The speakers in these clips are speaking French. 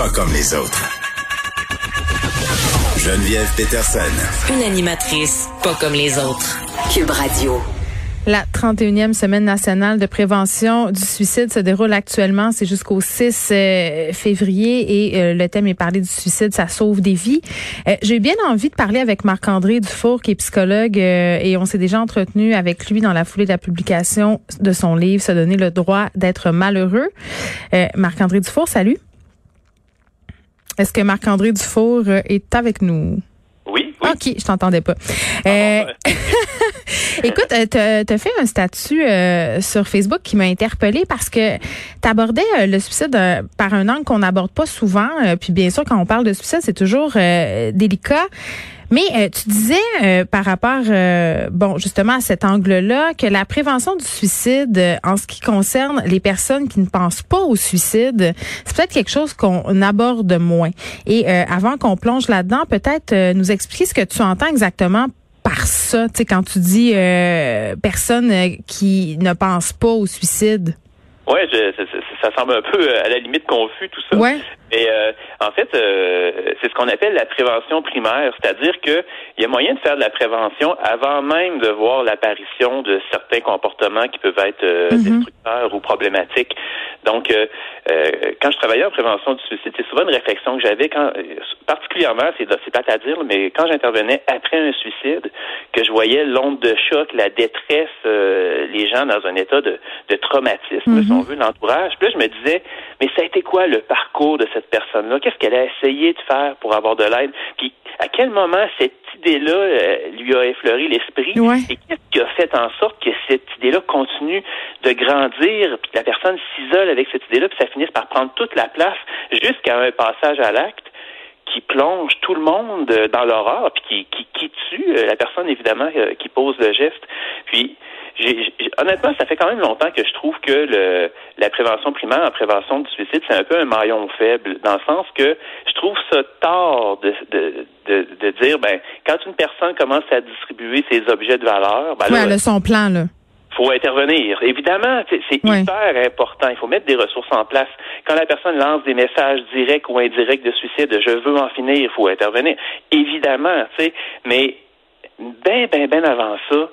Pas comme les autres. Geneviève Peterson. Une animatrice pas comme les autres. Cube Radio. La 31e semaine nationale de prévention du suicide se déroule actuellement. C'est jusqu'au 6 euh, février et euh, le thème est parler du suicide, ça sauve des vies. Euh, J'ai eu bien envie de parler avec Marc-André Dufour, qui est psychologue, et on s'est déjà entretenu avec lui dans la foulée de la publication de son livre Se donner le droit d'être malheureux. Marc-André Dufour, salut. Est-ce que Marc-André Dufour est avec nous? Oui, oui. OK, je t'entendais pas. Euh, écoute, tu as fait un statut euh, sur Facebook qui m'a interpellée parce que tu abordais euh, le suicide par un angle qu'on n'aborde pas souvent. puis bien sûr, quand on parle de suicide, c'est toujours délicat. Mais euh, tu disais euh, par rapport, euh, bon, justement à cet angle-là, que la prévention du suicide, en ce qui concerne les personnes qui ne pensent pas au suicide, c'est peut-être quelque chose qu'on aborde moins. Et avant qu'on plonge là-dedans, peut-être nous expliquer ce que tu entends exactement par ça, tu sais, quand tu dis personne qui ne pense pas au suicide. Oui, ça semble un peu à la limite confus tout ça. Ouais. Mais euh, en fait, euh, c'est ce qu'on appelle la prévention primaire, c'est-à-dire qu'il y a moyen de faire de la prévention avant même de voir l'apparition de certains comportements qui peuvent être euh, mm-hmm. destructeurs ou problématiques. Donc, quand je travaillais en prévention du suicide, c'est souvent une réflexion que j'avais quand, particulièrement, c'est c'est pas à dire, mais quand j'intervenais après un suicide, que je voyais l'onde de choc, la détresse, les gens dans un état de, de traumatisme, mm-hmm. si on veut, l'entourage. Puis je me disais, mais ça a été quoi le parcours de cette personne-là? Qu'est-ce qu'elle a essayé de faire pour avoir de l'aide? Puis à quel moment cette idée-là euh, lui a effleuré l'esprit? Et qu'est-ce qui a fait en sorte que cette idée-là continue de grandir, puis que la personne s'isole avec cette idée-là, puis ça finisse par prendre toute la place jusqu'à un passage à l'acte qui plonge tout le monde dans l'horreur, puis qui, qui, tue euh, la personne, évidemment, euh, qui pose le geste. Puis honnêtement, ça fait quand même longtemps que je trouve que le, la prévention primaire en prévention du suicide, c'est un peu un maillon faible, dans le sens que je trouve ça tort de, de, de, de dire, ben, quand une personne commence à distribuer ses objets de valeur, ben, ouais, elle a son plan, là faut intervenir. Évidemment, c'est hyper important. Il faut mettre des ressources en place. Quand la personne lance des messages directs ou indirects de suicide, je veux en finir, il faut intervenir. Évidemment, tu sais, mais ben, ben, ben avant ça,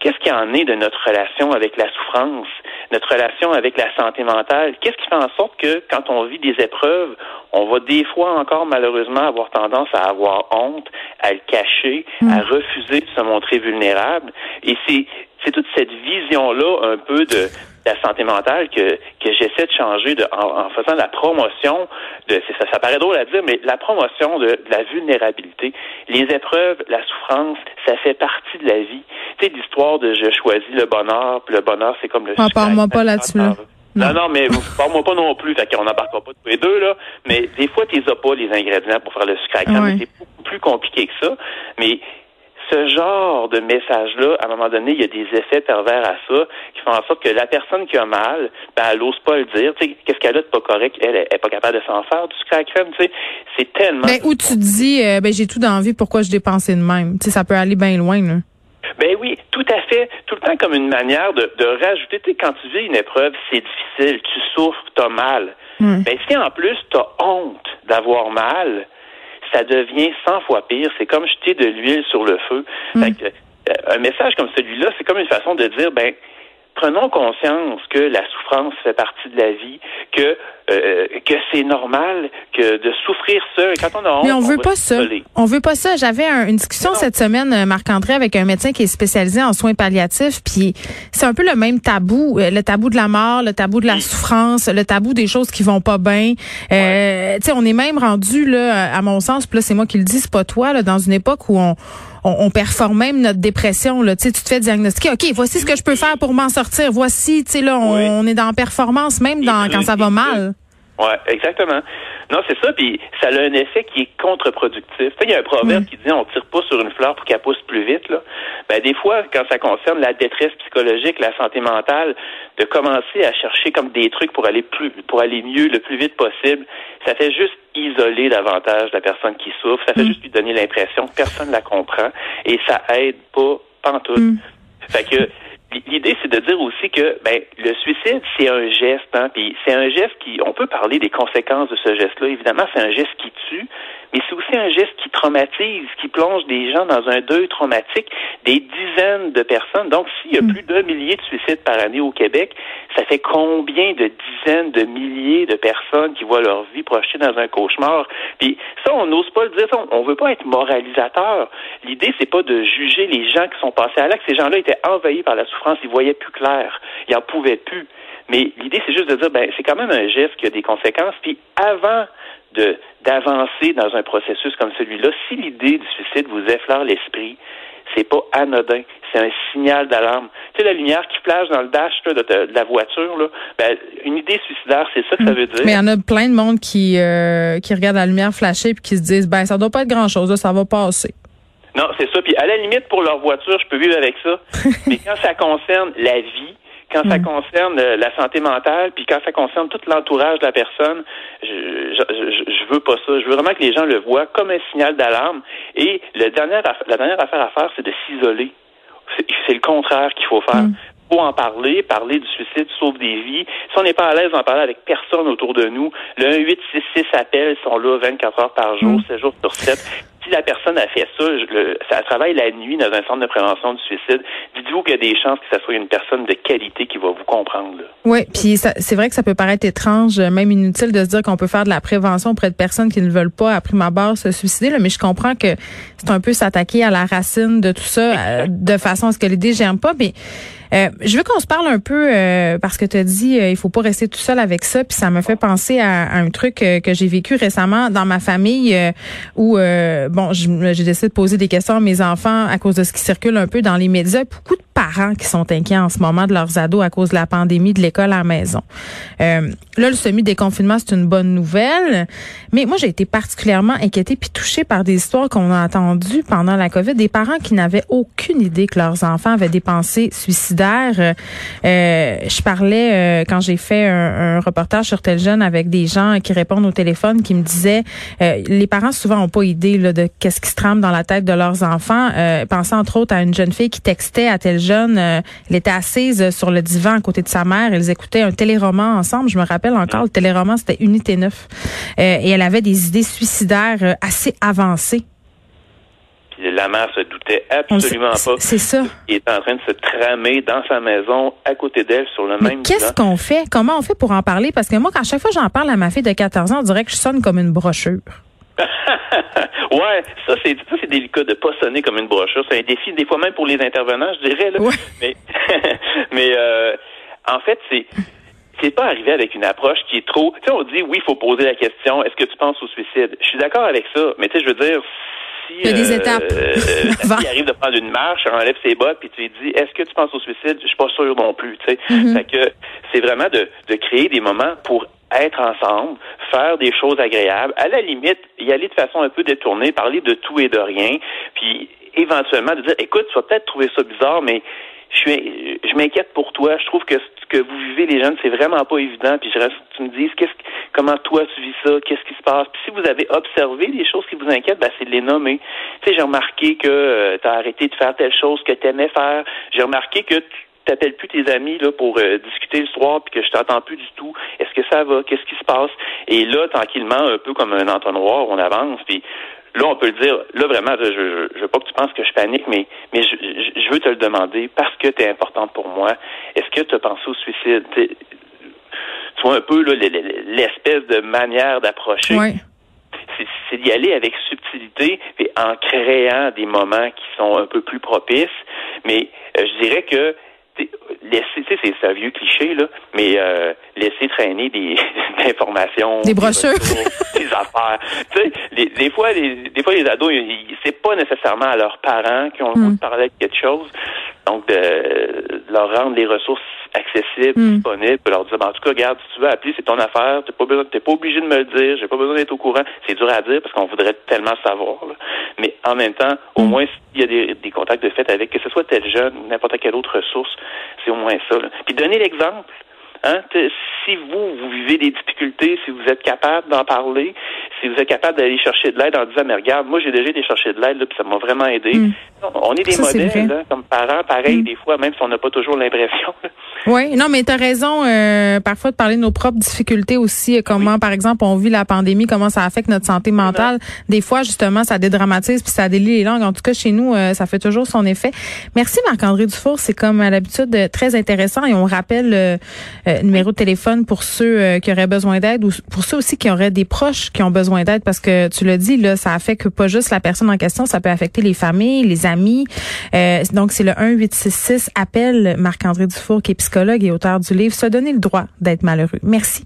qu'est-ce qu'il en est de notre relation avec la souffrance, notre relation avec la santé mentale? Qu'est-ce qui fait en sorte que quand on vit des épreuves, on va des fois encore malheureusement avoir tendance à avoir honte, à le cacher, à hmm. refuser de se montrer vulnérable? Et c'est, c'est toute cette vision-là un peu de la santé mentale que, que j'essaie de changer de, en, faisant la promotion de ça, ça paraît drôle à dire, mais la promotion de, la vulnérabilité. Les épreuves, la souffrance, ça fait partie de la vie. Tu sais, l'histoire de je choisis le bonheur, puis le bonheur, c'est comme le ah, Parle-moi pas là-dessus. Non, non, mais parle-moi pas non plus, fait qu'on n'embarquera pas tous les deux, là. Mais des fois, tu n'as pas les ingrédients pour faire le sucre à C'est beaucoup plus compliqué que ça. Mais ce genre de message-là, à un moment donné, il y a des effets pervers à ça qui font en sorte que la personne qui a mal, ben, elle n'ose pas le dire. Tu sais, qu'est-ce qu'elle a de pas correct? Elle, elle est pas capable de s'en faire du sucre crème, tu sais. C'est tellement... Mais où tu dis, euh, ben, j'ai tout d'envie, pourquoi je dépensais de même? Tu sais, ça peut aller bien loin, là. Ben oui, tout à fait. Tout le temps comme une manière de, de rajouter. Tu sais, quand tu vis une épreuve, c'est difficile, tu souffres, tu as mal. Hmm. Ben si en plus tu as honte d'avoir mal, ça devient 100 fois pire. C'est comme jeter de l'huile sur le feu. Hmm. Euh, un message comme celui-là, c'est comme une façon de dire, ben, prenons conscience que la souffrance fait partie de la vie, que euh, que c'est normal que de souffrir seul. Quand on a honte, Mais on, veut pas ça. On veut pas ça. J'avais une discussion cette semaine, euh, Marc-André, avec un médecin qui est spécialisé en soins palliatifs. Puis c'est un peu le même tabou, euh, le tabou de la mort, le tabou de la souffrance, le tabou des choses qui vont pas bien. Euh, tu sais, on est même rendu là, à mon sens. Puis là, c'est moi qui le dis, c'est pas toi, là, dans une époque où on on, performe même notre dépression. Là. Tu, tu te fais diagnostiquer, OK, voici ce que je peux faire pour m'en sortir. Voici, tu sais, là, on, est dans performance, même dans, quand ça va mal. Oui, exactement. Non, c'est ça, puis ça a un effet qui est contre-productif. il y a un proverbe qui dit on tire pas sur une fleur pour qu'elle pousse plus vite. Là. Ben, des fois, quand ça concerne la détresse psychologique, la santé mentale, de commencer à chercher comme des trucs pour aller plus pour aller mieux le plus vite possible, ça fait juste isoler davantage la personne qui souffre, ça fait mm. juste lui donner l'impression que personne la comprend et ça aide pas pantoute. Mm. Fait que l'idée, c'est de dire aussi que ben, le suicide, c'est un geste, hein, puis c'est un geste qui, on peut parler des conséquences de ce geste-là. Évidemment, c'est un geste qui tue, mais c'est aussi un geste qui traumatise, qui plonge des gens dans un deuil traumatique, des dizaines de personnes. Donc, s'il y a mm. plus d'un millier de suicides par année au Québec, ça fait combien de dizaines de milliers de personnes qui voient leur vie projetée dans un cauchemar? Puis ça, on n'ose pas le dire. On, veut pas être moralisateur. L'idée, c'est pas de juger les gens qui sont passés à l'acte. Ces gens-là étaient envahis par la souffrance. Ils voyaient plus clair. Ils en pouvaient plus. Mais l'idée, c'est juste de dire, ben, c'est quand même un geste qui a des conséquences. Puis avant de d'avancer dans un processus comme celui-là, si l'idée du suicide vous effleure l'esprit, c'est pas anodin, c'est un signal d'alarme. Tu sais, la lumière qui flash dans le dash de, la voiture, là, ben, une idée suicidaire, c'est ça que ça veut dire. Mais il y en a plein de monde qui, euh, qui regardent la lumière flasher puis qui se disent, ben, ça doit pas être grand-chose, ça va passer. Non, c'est ça. Puis à la limite, pour leur voiture, je peux vivre avec ça. Mais quand ça concerne la vie, quand ça mm. concerne euh, la santé mentale, puis quand ça concerne tout l'entourage de la personne, je, je, je, veux pas ça. Je veux vraiment que les gens le voient comme un signal d'alarme. Et le dernier, la dernière affaire à faire, c'est de s'isoler. C'est le contraire qu'il faut faire. Mm. faut en parler, parler du suicide sauve des vies. Si on n'est pas à l'aise d'en parler avec personne autour de nous, le 1866 appels sont là 24 heures par jour, 7 mm. jours sur 7 si la personne a fait ça, ça travaille la nuit dans un centre de prévention du suicide, dites-vous qu'il y a des chances que ça soit une personne de qualité qui va vous comprendre. Oui, puis c'est vrai que ça peut paraître étrange, même inutile de se dire qu'on peut faire de la prévention auprès de personnes qui ne veulent pas, à prime abord, se suicider, là, mais je comprends que c'est un peu s'attaquer à la racine de tout ça, euh, de façon à ce que l'idée germe pas, mais euh, je veux qu'on se parle un peu euh, parce que tu as dit euh, il faut pas rester tout seul avec ça puis ça me fait penser à, un truc que j'ai vécu récemment dans ma famille où bon j'ai décidé de poser des questions à mes enfants à cause de ce qui circule un peu dans les médias parents qui sont inquiets en ce moment de leurs ados à cause de la pandémie de l'école à la maison. Euh, là, le semi-déconfinement, c'est une bonne nouvelle, mais moi, j'ai été particulièrement inquiétée puis touchée par des histoires qu'on a entendues pendant la COVID, des parents qui n'avaient aucune idée que leurs enfants avaient des pensées suicidaires. Euh, je parlais euh, quand j'ai fait un, reportage sur tel jeune avec des gens qui répondent au téléphone qui me disaient les parents souvent n'ont pas idée là, de qu'est-ce qui se trame dans la tête de leurs enfants. pensant entre autres à une jeune fille qui textait à tel jeune jeune, euh, elle était assise sur le divan à côté de sa mère. Ils écoutaient un téléroman ensemble. Je me rappelle encore, le téléroman, c'était Unité 9. Euh, et elle avait des idées suicidaires euh, assez avancées. Puis la mère se doutait absolument pas. C'est ça. Il est en train de se tramer dans sa maison, à côté d'elle, sur le Mais Qu'est-ce qu'on fait? Comment on fait pour en parler? Parce que moi, quand chaque fois j'en parle à ma fille de 14 ans, on dirait que je sonne comme une brochure. ouais, ça c'est ça c'est délicat de pas sonner comme une brochure. C'est un défi des fois même pour les intervenants, je dirais. Là. Mais mais euh, en fait c'est c'est pas arrivé avec une approche qui est trop. Tu sais, on dit oui, il faut poser la question. Est-ce que tu penses au suicide? Je suis d'accord avec ça, mais tu sais, je veux dire. Si, il y a des euh, étapes. Euh, arrive de prendre une marche, enlève ses bottes, puis tu lui dis, est-ce que tu penses au suicide? Je suis pas sûr non plus. Tu sais, mm-hmm. fait que c'est vraiment de, de créer des moments pour être ensemble, faire des choses agréables, à la limite, y aller de façon un peu détournée, parler de tout et de rien, puis éventuellement de dire, écoute, tu vas peut-être trouver ça bizarre, mais je suis, je m'inquiète pour toi. Je trouve que ce que vous vivez, les jeunes, c'est vraiment pas évident. Puis je reste, tu me dises, qu'est-ce, comment toi tu vis ça, qu'est-ce qui se passe. Puis si vous avez observé des choses qui vous inquiètent, ben c'est de les nommer. Tu sais, j'ai remarqué que euh, tu as arrêté de faire telle chose que tu aimais faire. J'ai remarqué que tu t'appelles plus tes amis là pour euh, discuter le soir puis que je t'entends plus du tout. Est-ce que ça va? Qu'est-ce qui se passe? Et là, tranquillement, un peu comme un entonnoir, on avance. Puis là, on peut le dire. Là, vraiment, je, je, veux pas que tu penses que je panique, mais mais je, je veux te le demander parce que tu es importante pour moi. Est-ce que tu as pensé au suicide? Tu vois un peu l'espèce de manière d'approcher. c'est d'y aller avec subtilité et en créant des moments qui sont un peu plus propices. Mais euh, je dirais que laisser, tu sais, c'est un vieux cliché, là, mais euh, laisser traîner des, informations. Des brochures. des affaires. Tu sais, des fois, les, des fois, les ados, c'est pas nécessairement à leurs parents qui ont le goût de hmm. parler de quelque chose. Donc, de leur rendre les ressources accessibles, hmm. disponibles, leur dire, ben, en tout cas, regarde, si tu veux appeler, c'est ton affaire, t'es pas besoin, t'es pas obligé de me le dire, j'ai pas besoin d'être au courant. C'est dur à dire parce qu'on voudrait tellement savoir. Mais en même temps, au hmm. moins, s'il y a des, des, contacts de fait avec, que ce soit tel jeune ou n'importe quelle autre ressource, c'est au moins ça. Puis donner l'exemple. Hein? Si vous, vous vivez des difficultés, si vous êtes capable d'en parler, si vous êtes capable d'aller chercher de l'aide en disant, mais regarde, moi j'ai déjà été chercher de l'aide, puis ça m'a vraiment aidé. Hmm. On est des modèles, là, comme parents, pareil, mm. des fois, même si on n'a pas toujours l'impression. Oui, non, mais tu as raison, euh, parfois, de parler de nos propres difficultés aussi, comment, par exemple, on vit la pandémie, comment ça affecte notre santé mentale. Des fois, justement, ça dédramatise puis ça délie les langues. En tout cas, chez nous, euh, ça fait toujours son effet. Merci, Marc-André Dufour. C'est comme à l'habitude très intéressant et on rappelle le numéro de téléphone pour ceux qui auraient besoin d'aide ou pour ceux aussi qui auraient des proches qui ont besoin d'aide parce que tu le dis, là, ça affecte pas juste la personne en question, ça peut affecter les familles, les Euh, donc, c'est le 1866 appel Marc-André Dufour, qui est psychologue et auteur du livre Se donner le droit d'être malheureux. Merci.